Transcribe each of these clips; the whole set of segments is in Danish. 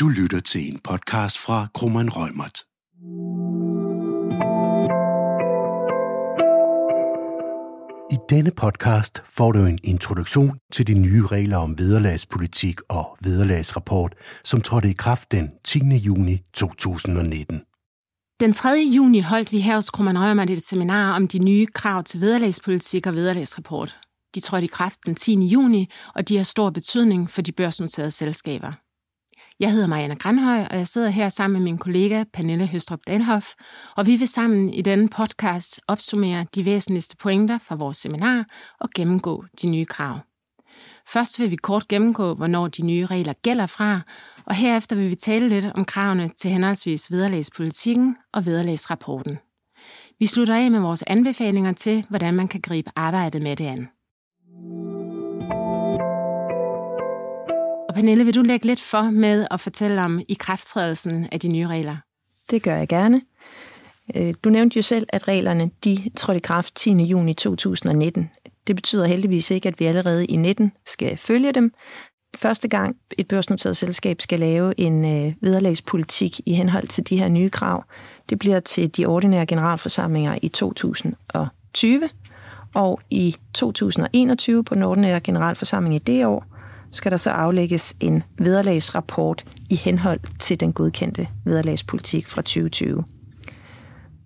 Du lytter til en podcast fra Krummeren Rømert. I denne podcast får du en introduktion til de nye regler om vederlagspolitik og vederlagsrapport, som trådte i kraft den 10. juni 2019. Den 3. juni holdt vi her hos Krummeren Rømert et seminar om de nye krav til vederlagspolitik og vederlagsrapport. De trådte i kraft den 10. juni, og de har stor betydning for de børsnoterede selskaber. Jeg hedder Marianne Granhøj, og jeg sidder her sammen med min kollega Pernille Høstrup Dalhoff, og vi vil sammen i denne podcast opsummere de væsentligste pointer fra vores seminar og gennemgå de nye krav. Først vil vi kort gennemgå, hvornår de nye regler gælder fra, og herefter vil vi tale lidt om kravene til henholdsvis vederlagspolitikken og vederlagsrapporten. Vi slutter af med vores anbefalinger til, hvordan man kan gribe arbejdet med det an. Pernille, vil du lægge lidt for med at fortælle om ikrafttrædelsen af de nye regler? Det gør jeg gerne. Øh, du nævnte jo selv, at reglerne de trådte i kraft 10. juni 2019. Det betyder heldigvis ikke, at vi allerede i 19 skal følge dem. Første gang et børsnoteret selskab skal lave en øh, vederlagspolitik i henhold til de her nye krav, det bliver til de ordinære generalforsamlinger i 2020, og i 2021 på den ordinære generalforsamling i det år, skal der så aflægges en vederlagsrapport i henhold til den godkendte vederlagspolitik fra 2020.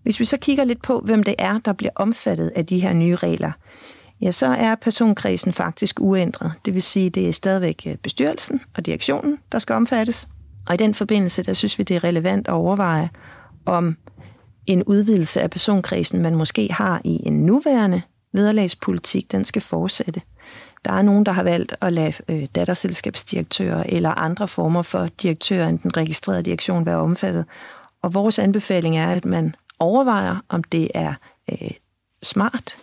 Hvis vi så kigger lidt på, hvem det er, der bliver omfattet af de her nye regler, ja, så er personkredsen faktisk uændret. Det vil sige, det er stadigvæk øh, bestyrelsen og direktionen, der skal omfattes. Og i den forbindelse, der synes vi, det er relevant at overveje, om en udvidelse af personkredsen, man måske har i en nuværende vederlagspolitik, den skal fortsætte. Der er nogen, der har valgt at lade øh, datterselskabsdirektører eller andre former for direktører end den registrerede direktion være omfattet. Og vores anbefaling er, at man overvejer, om det er øh, smart,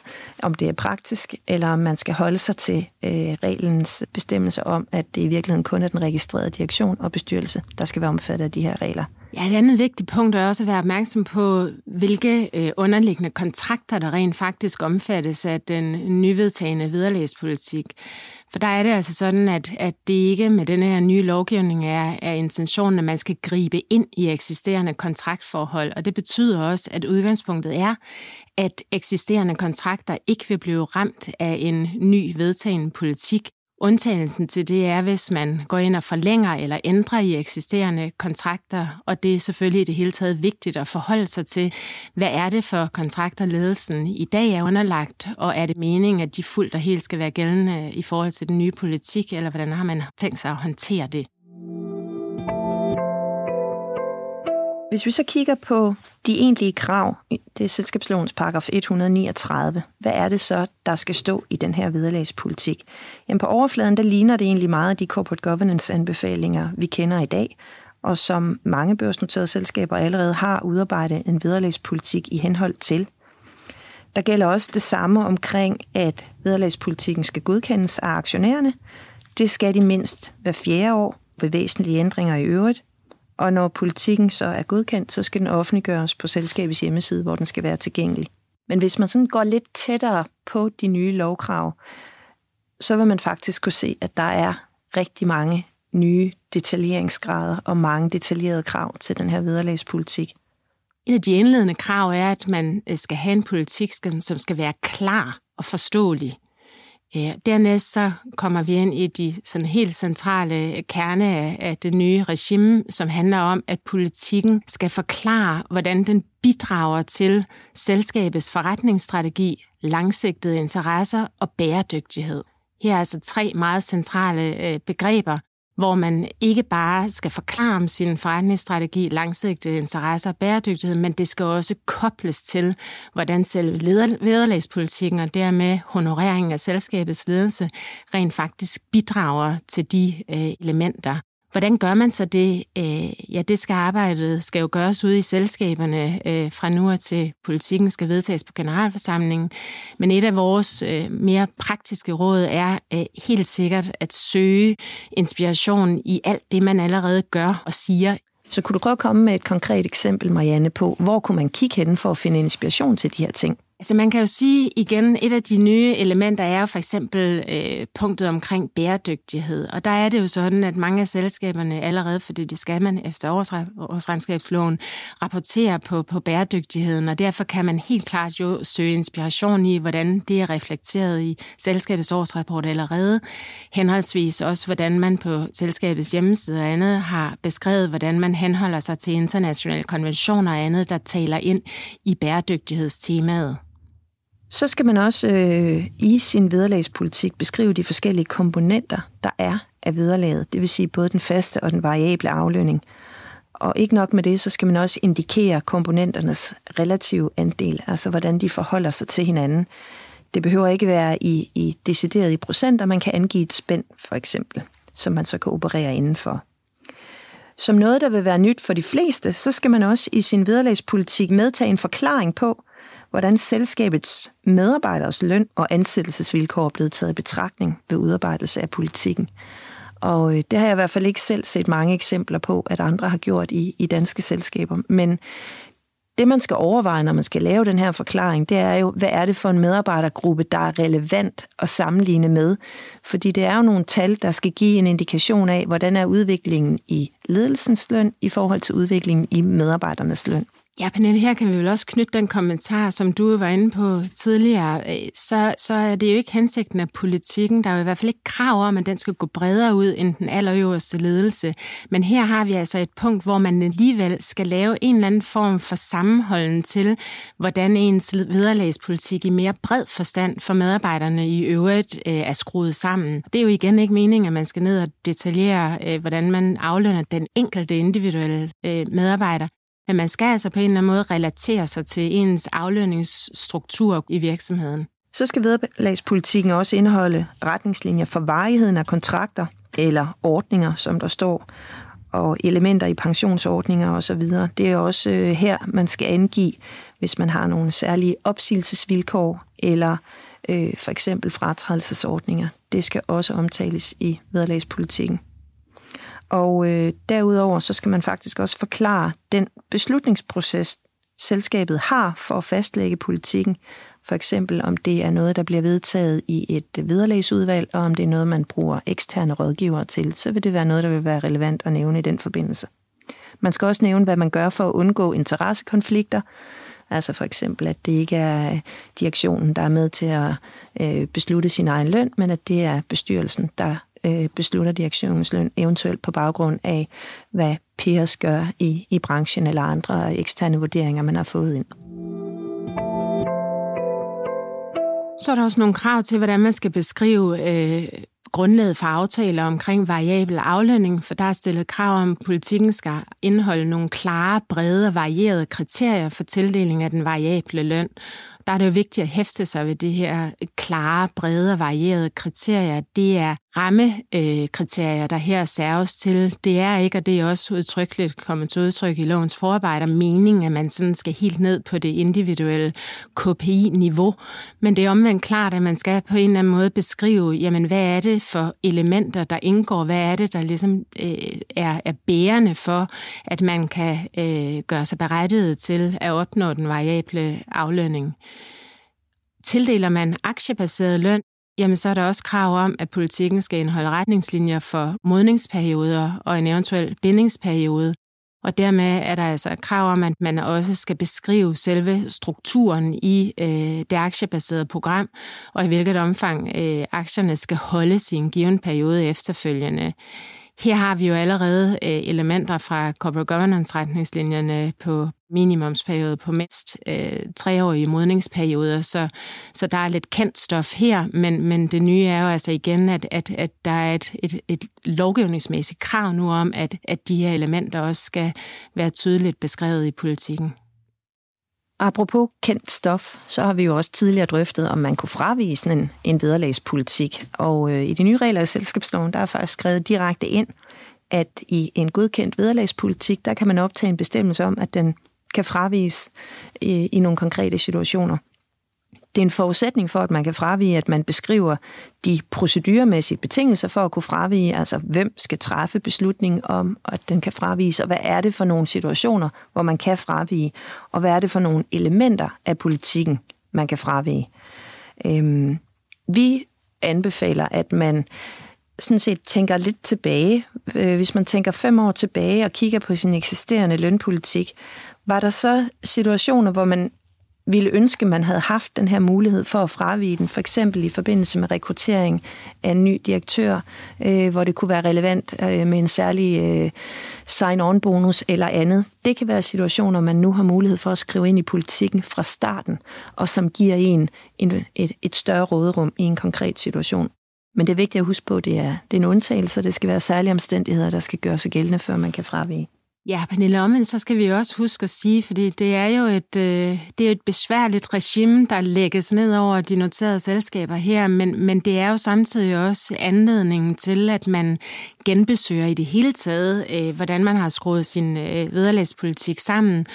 om det er praktisk, eller om man skal holde sig til øh, reglens bestemmelse om, at det i virkeligheden kun er den registrerede direktion og bestyrelse, der skal være omfattet af de her regler. Ja, et andet vigtigt punkt er også at være opmærksom på, hvilke øh, underliggende kontrakter, der rent faktisk omfattes af den nyvedtagende vederlagspolitik. For der er det altså sådan, at, at det ikke med den her nye lovgivning er, er intentionen, at man skal gribe ind i eksisterende kontraktforhold. Og det betyder også, at udgangspunktet er, at eksisterende kontrakter ikke vil blive ramt af en ny vedtagen politik, Undtagelsen til det er, hvis man går ind og forlænger eller ændrer i eksisterende kontrakter, og det er selvfølgelig i det hele taget vigtigt at forholde sig til, hvad er det for kontrakter, ledelsen i dag er underlagt, og er det meningen, at de fuldt og helt skal være gældende i forhold til den nye politik, eller hvordan har man tænkt sig at håndtere det? Hvis vi så kigger på de egentlige krav, det er selskabslovens paragraf 139, hvad er det så, der skal stå i den her vederlagspolitik? Jamen på overfladen, der ligner det egentlig meget af de corporate governance anbefalinger, vi kender i dag, og som mange børsnoterede selskaber allerede har udarbejdet en vederlagspolitik i henhold til. Der gælder også det samme omkring, at vederlagspolitikken skal godkendes af aktionærerne. Det skal de mindst hver fjerde år ved væsentlige ændringer i øvrigt, og når politikken så er godkendt, så skal den offentliggøres på selskabets hjemmeside, hvor den skal være tilgængelig. Men hvis man sådan går lidt tættere på de nye lovkrav, så vil man faktisk kunne se, at der er rigtig mange nye detaljeringsgrader og mange detaljerede krav til den her vederlagspolitik. En af de indledende krav er, at man øh, skal have en politik, som skal være klar og forståelig. Øh, dernæst så kommer vi ind i de sådan helt centrale kerne af det nye regime, som handler om, at politikken skal forklare, hvordan den bidrager til selskabets forretningsstrategi, langsigtede interesser og bæredygtighed. Her er altså tre meget centrale øh, begreber, hvor man ikke bare skal forklare om sin forretningsstrategi, langsigtede interesser og bæredygtighed, men det skal også kobles til, hvordan selve vederlagspolitikken og dermed honoreringen af selskabets ledelse rent faktisk bidrager til de øh, elementer. Hvordan gør man så det? Øh, ja, det skal arbejdet skal jo gøres ude i selskaberne øh, fra nu og til politikken skal vedtages på generalforsamlingen. Men et af vores øh, mere praktiske råd er øh, helt sikkert at søge inspiration i alt det, man allerede gør og siger. Så kunne du prøve at komme med et konkret eksempel, Marianne, på, hvor kunne man kigge hen for at finde inspiration til de her ting? Altså man kan jo sige igen, et af de nye elementer er for eksempel øh, punktet omkring bæredygtighed. Og der er det jo sådan, at mange af selskaberne allerede, fordi det skal man efter årsregnskabsloven, rapporterer på, på bæredygtigheden. Og derfor kan man helt klart jo søge inspiration i, hvordan det er reflekteret i selskabets årsrapport allerede. Henholdsvis også, hvordan man på selskabets hjemmeside og andet har beskrevet, hvordan man henholder sig til internationale konventioner og andet, der taler ind i bæredygtighedstemaet. Så skal man også øh, i sin vederlagspolitik beskrive de forskellige komponenter, der er af vederlaget, det vil sige både den faste og den variable aflønning. Og ikke nok med det, så skal man også indikere komponenternes relative andel, altså hvordan de forholder sig til hinanden. Det behøver ikke være i, i decideret i procenter, man kan angive et spænd for eksempel, som man så kan operere indenfor. Som noget, der vil være nyt for de fleste, så skal man også i sin vederlagspolitik medtage en forklaring på, hvordan selskabets medarbejderes løn og ansættelsesvilkår er blevet taget i betragtning ved udarbejdelse af politikken. Og øh, det har jeg i hvert fald ikke selv set mange eksempler på, at andre har gjort i, i danske selskaber. Men det, man skal overveje, når man skal lave den her forklaring, det er jo, hvad er det for en medarbejdergruppe, der er relevant at sammenligne med? Fordi det er jo nogle tal, der skal give en indikation af, hvordan er udviklingen i ledelsens løn i forhold til udviklingen i medarbejdernes løn. Ja, Pernille, her kan vi vel også knytte den kommentar, som du var inde på tidligere. Øh, så, så er det jo ikke hensigten af politikken. Der er jo i hvert fald ikke krav om, at den skal gå bredere ud end den allerøverste ledelse. Men her har vi altså et punkt, hvor man alligevel skal lave en eller anden form for sammenholden til, hvordan ens vederlagspolitik i mere bred forstand for medarbejderne i øvrigt øh, er skruet sammen. Det er jo igen ikke meningen, at man skal ned og detaljere, øh, hvordan man aflønner den enkelte individuelle øh, medarbejder. Men man skal altså på en eller anden måde relatere sig til ens aflønningsstruktur i virksomheden. Så skal vederlagspolitikken også indeholde retningslinjer for varigheden af kontrakter eller ordninger, som der står, og elementer i pensionsordninger osv. Det er også øh, her, man skal angive, hvis man har nogle særlige opsigelsesvilkår eller øh, for eksempel fratrædelsesordninger. Det skal også omtales i vederlagspolitikken. Og øh, derudover så skal man faktisk også forklare den beslutningsproces, selskabet har for at fastlægge politikken. For eksempel om det er noget, der bliver vedtaget i et vederlagsudvalg, og om det er noget, man bruger eksterne rådgivere til, så vil det være noget, der vil være relevant at nævne i den forbindelse. Man skal også nævne, hvad man gør for at undgå interessekonflikter, Altså for eksempel, at det ikke er direktionen, der er med til at øh, beslutte sin egen løn, men at det er bestyrelsen, der øh, beslutter direktionens løn, eventuelt på baggrund af, hvad peers gør i, i branchen eller andre eksterne vurderinger, man har fået ind. Så er der også nogle krav til, hvordan man skal beskrive øh, grundlaget for aftaler omkring variabel aflønning, for der er stillet krav om, at politikken skal indeholde nogle klare, brede og varierede kriterier for tildeling af den variable løn der er det jo vigtigt at hæfte sig ved det her klare, brede og varierede kriterier. Det er rammekriterier, der her serves til. Det er ikke, og det er også udtrykkeligt kommet til udtryk i lovens forarbejder, meningen, at man sådan skal helt ned på det individuelle KPI-niveau. Men det er omvendt klart, at man skal på en eller anden måde beskrive, jamen hvad er det for elementer, der indgår? Hvad er det, der ligesom øh, er, er bærende for, at man kan øh, gøre sig berettiget til at opnå den variable aflønning? Tildeler man aktiebaseret løn, jamen så er der også krav om, at politikken skal indeholde retningslinjer for modningsperioder og en eventuel bindingsperiode. Og dermed er der altså krav om, at man også skal beskrive selve strukturen i øh, det aktiebaserede program, og i hvilket omfang øh, aktierne skal holdes i en given periode efterfølgende. Her har vi jo allerede øh, elementer fra corporate governance-retningslinjerne på minimumsperiode på mindst øh, treårige modningsperioder, så, så der er lidt kendt stof her, men, men det nye er jo altså igen, at, at, at der er et, et, et lovgivningsmæssigt krav nu om, at, at de her elementer også skal være tydeligt beskrevet i politikken. Apropos kendt stof, så har vi jo også tidligere drøftet, om man kunne fravige sådan en, en vederlagspolitik. Og øh, i de nye regler i selskabsloven, der er faktisk skrevet direkte ind, at i en godkendt vederlagspolitik, der kan man optage en bestemmelse om, at den kan fraviges i, i nogle konkrete situationer det er en forudsætning for, at man kan fravige, at man beskriver de proceduremæssige betingelser for at kunne fravige, altså hvem skal træffe beslutningen om, at den kan fraviges, og hvad er det for nogle situationer, hvor man kan fravige, og hvad er det for nogle elementer af politikken, man kan fravige. Øhm, vi anbefaler, at man sådan set tænker lidt tilbage. Øh, hvis man tænker fem år tilbage og kigger på sin eksisterende lønpolitik, var der så situationer, hvor man ville ønske, man havde haft den her mulighed for at fravige den, for eksempel i forbindelse med rekruttering af en ny direktør, øh, hvor det kunne være relevant øh, med en særlig øh, sign-on-bonus eller andet. Det kan være situationer, man nu har mulighed for at skrive ind i politikken fra starten, og som giver en, en et, et større råderum i en konkret situation. Men det er vigtigt at huske på, at det er, det er en undtagelse, og det skal være særlige omstændigheder, der skal gøre sig gældende, før man kan fravige. Ja, Pernille, omvendt så skal vi også huske at sige, fordi det er jo et, øh, det er et besværligt regime, der lægges ned over de noterede selskaber her, men, men det er jo samtidig også anledningen til, at man genbesøger i det hele taget, øh, hvordan man har skruet sin øh, vederlagspolitik sammen,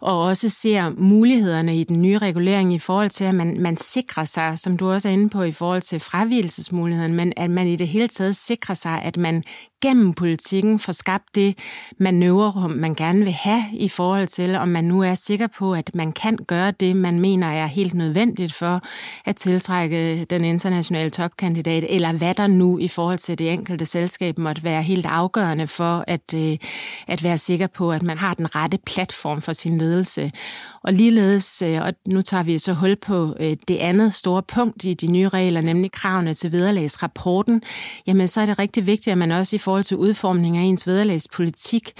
og også ser mulighederne i den nye regulering i forhold til, at man, man sikrer sig, som du også er inde på, i forhold til fravielsesmuligheden, men at man i det hele taget sikrer sig, at man gennem politikken får skabt det manøvrerum, man gerne vil have i forhold til, om man nu er sikker på, at man kan gøre det, man mener er helt nødvendigt for at tiltrække den internationale topkandidat, eller hvad der nu i forhold til det enkelte selskab måtte være helt afgørende for at, øh, at være sikker på, at man har den rette platform for sin ledelse. Og ligeledes, øh, og nu tager vi så hul på øh, det andet store punkt i de nye regler, nemlig kravene til vederlagsrapporten, jamen så er det rigtig vigtigt, at man også i forhold til udformning af ens vederlagspolitik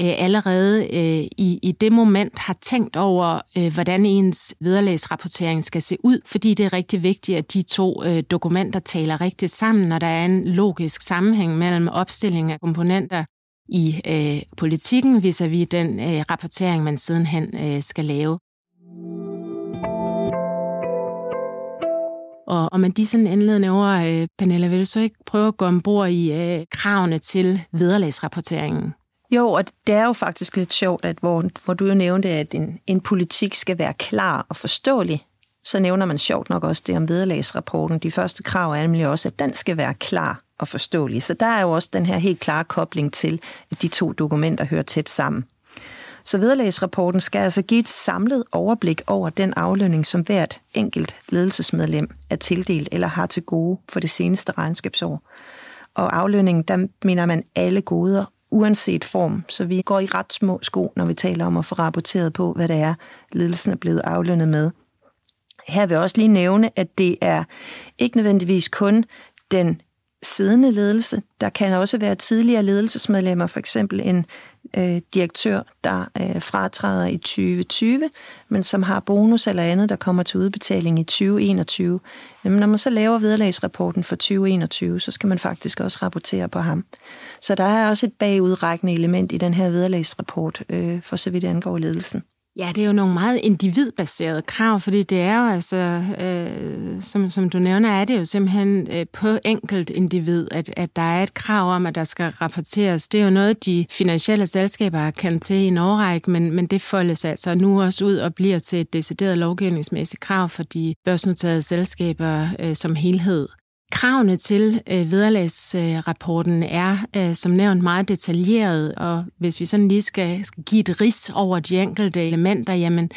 øh, allerede i, i det moment har tænkt over, hvordan ens vederlagsrapportering skal se ud, fordi det er rigtig vigtigt, at de to dokumenter taler rigtigt sammen, når der er en logisk sammenhæng mellem opstilling af komponenter i øh, politikken vis-à-vis den øh, rapportering, man sidenhen øh, skal lave. Og, og med de sådan indledende ord, øh, Pernilla, vil du så ikke prøve at gå ombord i øh, kravene til vederlagsrapporteringen? Jo, og det er jo faktisk lidt sjovt, at hvor, hvor du jo nævnte, at en, en politik skal være klar og forståelig, så nævner man sjovt nok også det om vederlagsrapporten. De første krav er nemlig også, at den skal være klar og forståelig. Så der er jo også den her helt klare kobling til, at de to dokumenter hører tæt sammen. Så vederlagsrapporten skal altså give et samlet overblik over den aflønning, som hvert enkelt ledelsesmedlem er tildelt eller har til gode for det seneste regnskabsår. Og aflønningen, der mener man alle goder, uanset form, så vi går i ret små sko, når vi taler om at få rapporteret på, hvad det er, ledelsen er blevet aflønnet med. Her vil jeg også lige nævne, at det er ikke nødvendigvis kun den siddende ledelse. Der kan også være tidligere ledelsesmedlemmer, for eksempel en øh, direktør, der øh, fratræder i 2020, men som har bonus eller andet, der kommer til udbetaling i 2021. Jamen, når man så laver vederlagsrapporten for 2021, så skal man faktisk også rapportere på ham. Så der er også et bagudrækkende element i den her vederlagsrapport, øh, for så vidt angår ledelsen. Ja, det er jo nogle meget individbaserede krav, fordi det er jo altså, øh, som, som du nævner, er det jo simpelthen øh, på enkelt individ, at, at der er et krav om, at der skal rapporteres. Det er jo noget, de finansielle selskaber har kendt til i en årrække, men, men det foldes altså nu også ud og bliver til et decideret lovgivningsmæssigt krav for de børsnoterede selskaber øh, som helhed. Kravene til øh, vederlagsrapporten er øh, som nævnt meget detaljeret, og hvis vi sådan lige skal, skal give et ris over de enkelte elementer, jamen,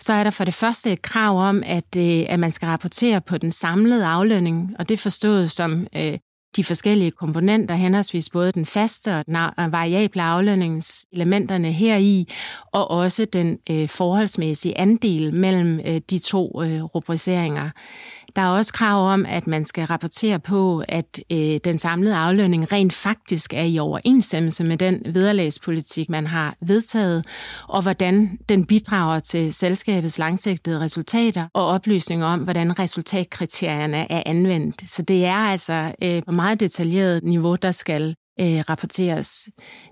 så er der for det første et krav om, at, øh, at man skal rapportere på den samlede aflønning, og det forstået som øh, de forskellige komponenter, henholdsvis både den faste og den variable aflønningselementerne heri, og også den øh, forholdsmæssige andel mellem øh, de to øh, rubriceringer. Der er også krav om, at man skal rapportere på, at øh, den samlede aflønning rent faktisk er i overensstemmelse med den vederlagspolitik, man har vedtaget, og hvordan den bidrager til selskabets langsigtede resultater, og oplysninger om, hvordan resultatkriterierne er anvendt. Så det er altså øh, på meget detaljeret niveau, der skal øh, rapporteres.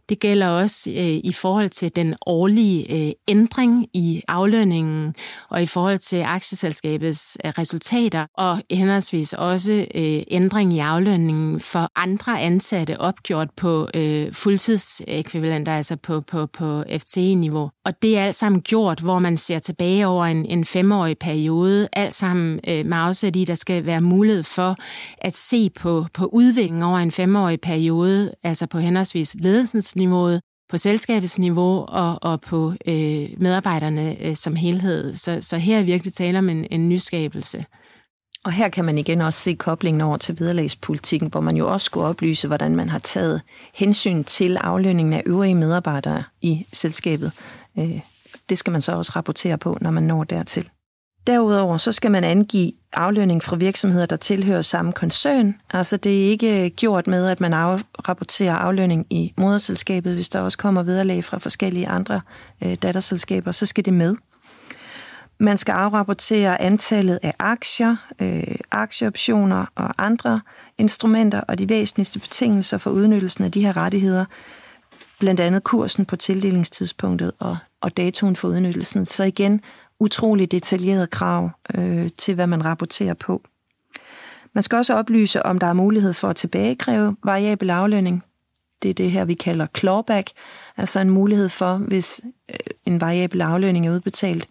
Det gælder også øh, i forhold til den årlige øh, ændring i aflønningen og i forhold til aktieselskabets øh, resultater og henholdsvis også øh, ændring i aflønningen for andre ansatte opgjort på øh, fuldtidsekvivalenter, altså på, på, på FTE-niveau. Og det er alt sammen gjort, hvor man ser tilbage over en, en femårig periode, alt sammen øh, med afsæt i, der skal være mulighed for at se på, på udviklingen over en femårig periode, altså på henholdsvis ledelsens niveau, på selskabets niveau og, og på øh, medarbejderne øh, som helhed. Så, så her er virkelig tale om en, en nyskabelse. Og her kan man igen også se koblingen over til vederlagspolitikken, hvor man jo også skulle oplyse, hvordan man har taget hensyn til aflønningen af øvrige medarbejdere i selskabet. Øh, det skal man så også rapportere på, når man når dertil. Derudover så skal man angive aflønning fra virksomheder, der tilhører samme koncern. Altså det er ikke øh, gjort med, at man rapporterer aflønning i moderselskabet. Hvis der også kommer vederlag fra forskellige andre øh, datterselskaber, så skal det med. Man skal afrapportere antallet af aktier, øh, aktieoptioner og andre instrumenter og de væsentligste betingelser for udnyttelsen af de her rettigheder, blandt andet kursen på tildelingstidspunktet og, og datoen for udnyttelsen. Så igen, utrolig detaljerede krav øh, til, hvad man rapporterer på. Man skal også oplyse, om der er mulighed for at tilbagekræve variabel aflønning. Det er det her, vi kalder clawback, altså en mulighed for, hvis øh, en variabel aflønning er udbetalt,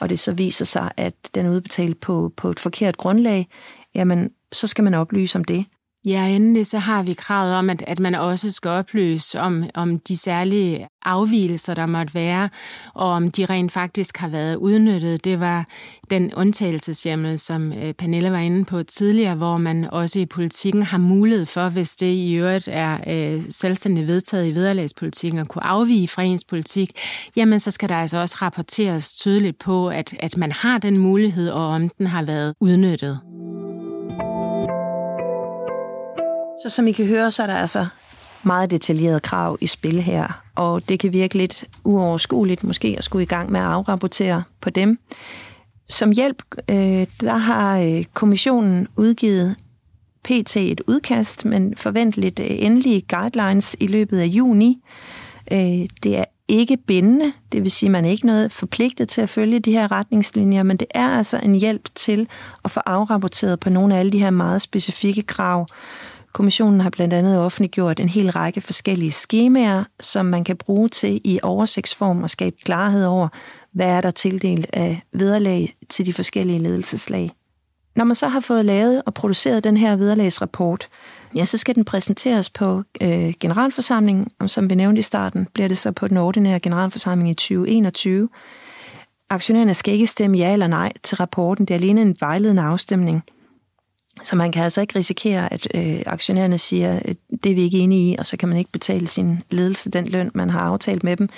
og det så viser sig, at den er udbetalt på, på et forkert grundlag, jamen så skal man oplyse om det. Ja, endelig så har vi kravet om, at, at man også skal oplyse om, om de særlige afvielser, der måtte være, og om de rent faktisk har været udnyttet. Det var den undtagelseshjemmel, som øh, Pernille var inde på tidligere, hvor man også i politikken har mulighed for, hvis det i øvrigt er øh, selvstændig vedtaget i vederlagspolitikken, at kunne afvige fra ens politik, jamen så skal der altså også rapporteres tydeligt på, at, at man har den mulighed, og om den har været udnyttet. Så som I kan høre, så er der altså meget detaljeret krav i spil her, og det kan virke lidt uoverskueligt måske at skulle i gang med at afrapportere på dem. Som hjælp, øh, der har øh, kommissionen udgivet PT et udkast, men forventeligt øh, endelige guidelines i løbet af juni. Øh, det er ikke bindende, det vil sige, at man er ikke noget forpligtet til at følge de her retningslinjer, men det er altså en hjælp til at få afrapporteret på nogle af alle de her meget specifikke krav, Kommissionen har blandt andet offentliggjort en hel række forskellige skemaer, som man kan bruge til i oversigtsform at skabe klarhed over, hvad er der tildelt af vederlag til de forskellige ledelseslag. Når man så har fået lavet og produceret den her vederlagsrapport, ja, så skal den præsenteres på øh, generalforsamlingen, og som vi nævnte i starten, bliver det så på den ordinære generalforsamling i 2021. Aktionærerne skal ikke stemme ja eller nej til rapporten, det er alene en vejledende afstemning – så man kan altså ikke risikere, at øh, aktionærerne siger, at det er vi ikke enige i, og så kan man ikke betale sin ledelse den løn, man har aftalt med dem.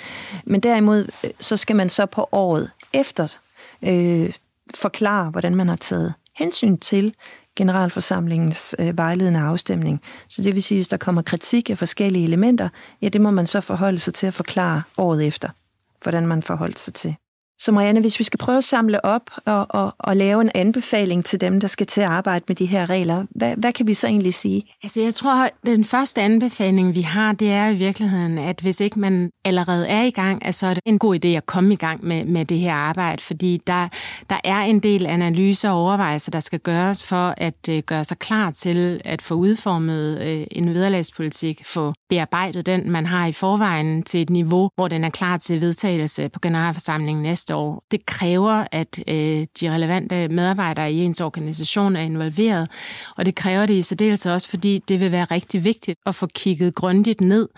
Men derimod, øh, så skal man så på året efter øh, forklare, hvordan man har taget hensyn til generalforsamlingens øh, vejledende afstemning. Så det vil sige, hvis der kommer kritik af forskellige elementer, ja, det må man så forholde sig til at forklare året efter, hvordan man forholdt sig til. Så Marianne, hvis vi skal prøve at samle op og, og, og lave en anbefaling til dem, der skal til at arbejde med de her regler, hvad, hvad kan vi så egentlig sige? Altså jeg tror, at den første anbefaling, vi har, det er i virkeligheden, at hvis ikke man allerede er i gang, altså er det en god idé at komme i gang med, med det her arbejde, fordi der, der er en del analyser og overvejelser, der skal gøres for at uh, gøre sig klar til at få udformet uh, en vederlagspolitik, få bearbejdet den, man har i forvejen til et niveau, hvor den er klar til vedtagelse på generalforsamlingen næste næste år. Det kræver, at øh, de relevante medarbejdere i ens organisation er involveret, og det kræver det i særdeleshed også, fordi det vil være rigtig vigtigt at få kigget grundigt ned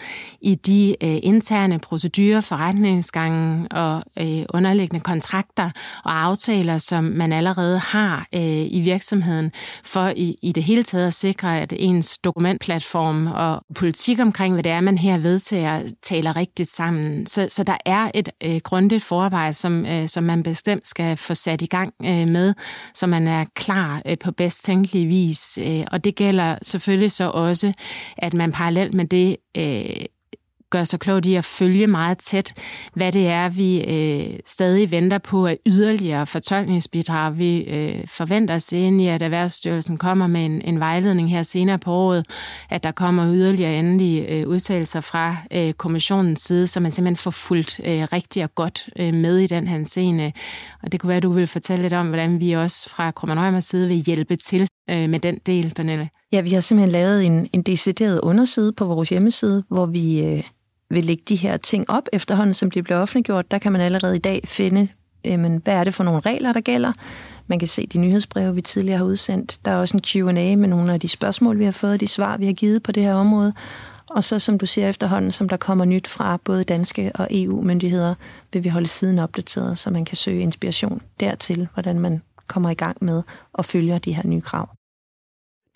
i de øh, interne procedurer, forretningsgangen og øh, underliggende kontrakter og aftaler, som man allerede har øh, i virksomheden, for i, i det hele taget at sikre, at ens dokumentplatform og politik omkring, hvad det er, man her vedtager, taler rigtigt sammen. Så, så der er et øh, grundigt forarbejde, som øh, som man bestemt skal få sat i gang øh, med, så man er klar øh, på bedst tænkelig vis. Øh, og det gælder selvfølgelig så også, at man parallelt med det øh, gør sig klogt i at følge meget tæt, hvad det er, vi øh, stadig venter på af yderligere fortolkningsbidrag. Vi øh, forventer os ind i, at Erhvervsstyrelsen kommer med en, en vejledning her senere på året, at der kommer yderligere endelige øh, udtalelser fra øh, kommissionens side, så man simpelthen får fulgt øh, rigtig og godt øh, med i den her scene. Og det kunne være, at du vil fortælle lidt om, hvordan vi også fra Krummerhøjmers side vil hjælpe til øh, med den del, Pernille. Ja, vi har simpelthen lavet en, en decideret underside på vores hjemmeside, hvor vi øh, vil lægge de her ting op efterhånden, som de bliver offentliggjort. Der kan man allerede i dag finde, jamen, hvad er det for nogle regler, der gælder. Man kan se de nyhedsbreve, vi tidligere har udsendt. Der er også en Q&A med nogle af de spørgsmål, vi har fået, de svar, vi har givet på det her område. Og så, som du siger efterhånden, som der kommer nyt fra både danske og EU-myndigheder, vil vi holde siden opdateret, så man kan søge inspiration dertil, hvordan man kommer i gang med og følger de her nye krav.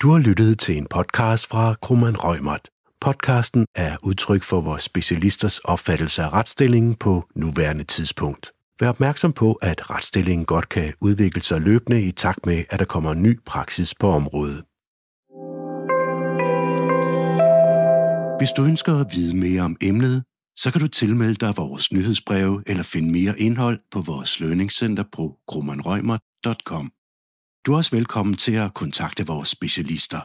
Du har lyttet til en podcast fra Krummeren Rømert. Podcasten er udtryk for vores specialisters opfattelse af retsstillingen på nuværende tidspunkt. Vær opmærksom på, at retsstillingen godt kan udvikle sig løbende i takt med, at der kommer ny praksis på området. Hvis du ønsker at vide mere om emnet, så kan du tilmelde dig vores nyhedsbreve eller finde mere indhold på vores lønningscenter på grummanrøgmer.com. Du er også velkommen til at kontakte vores specialister.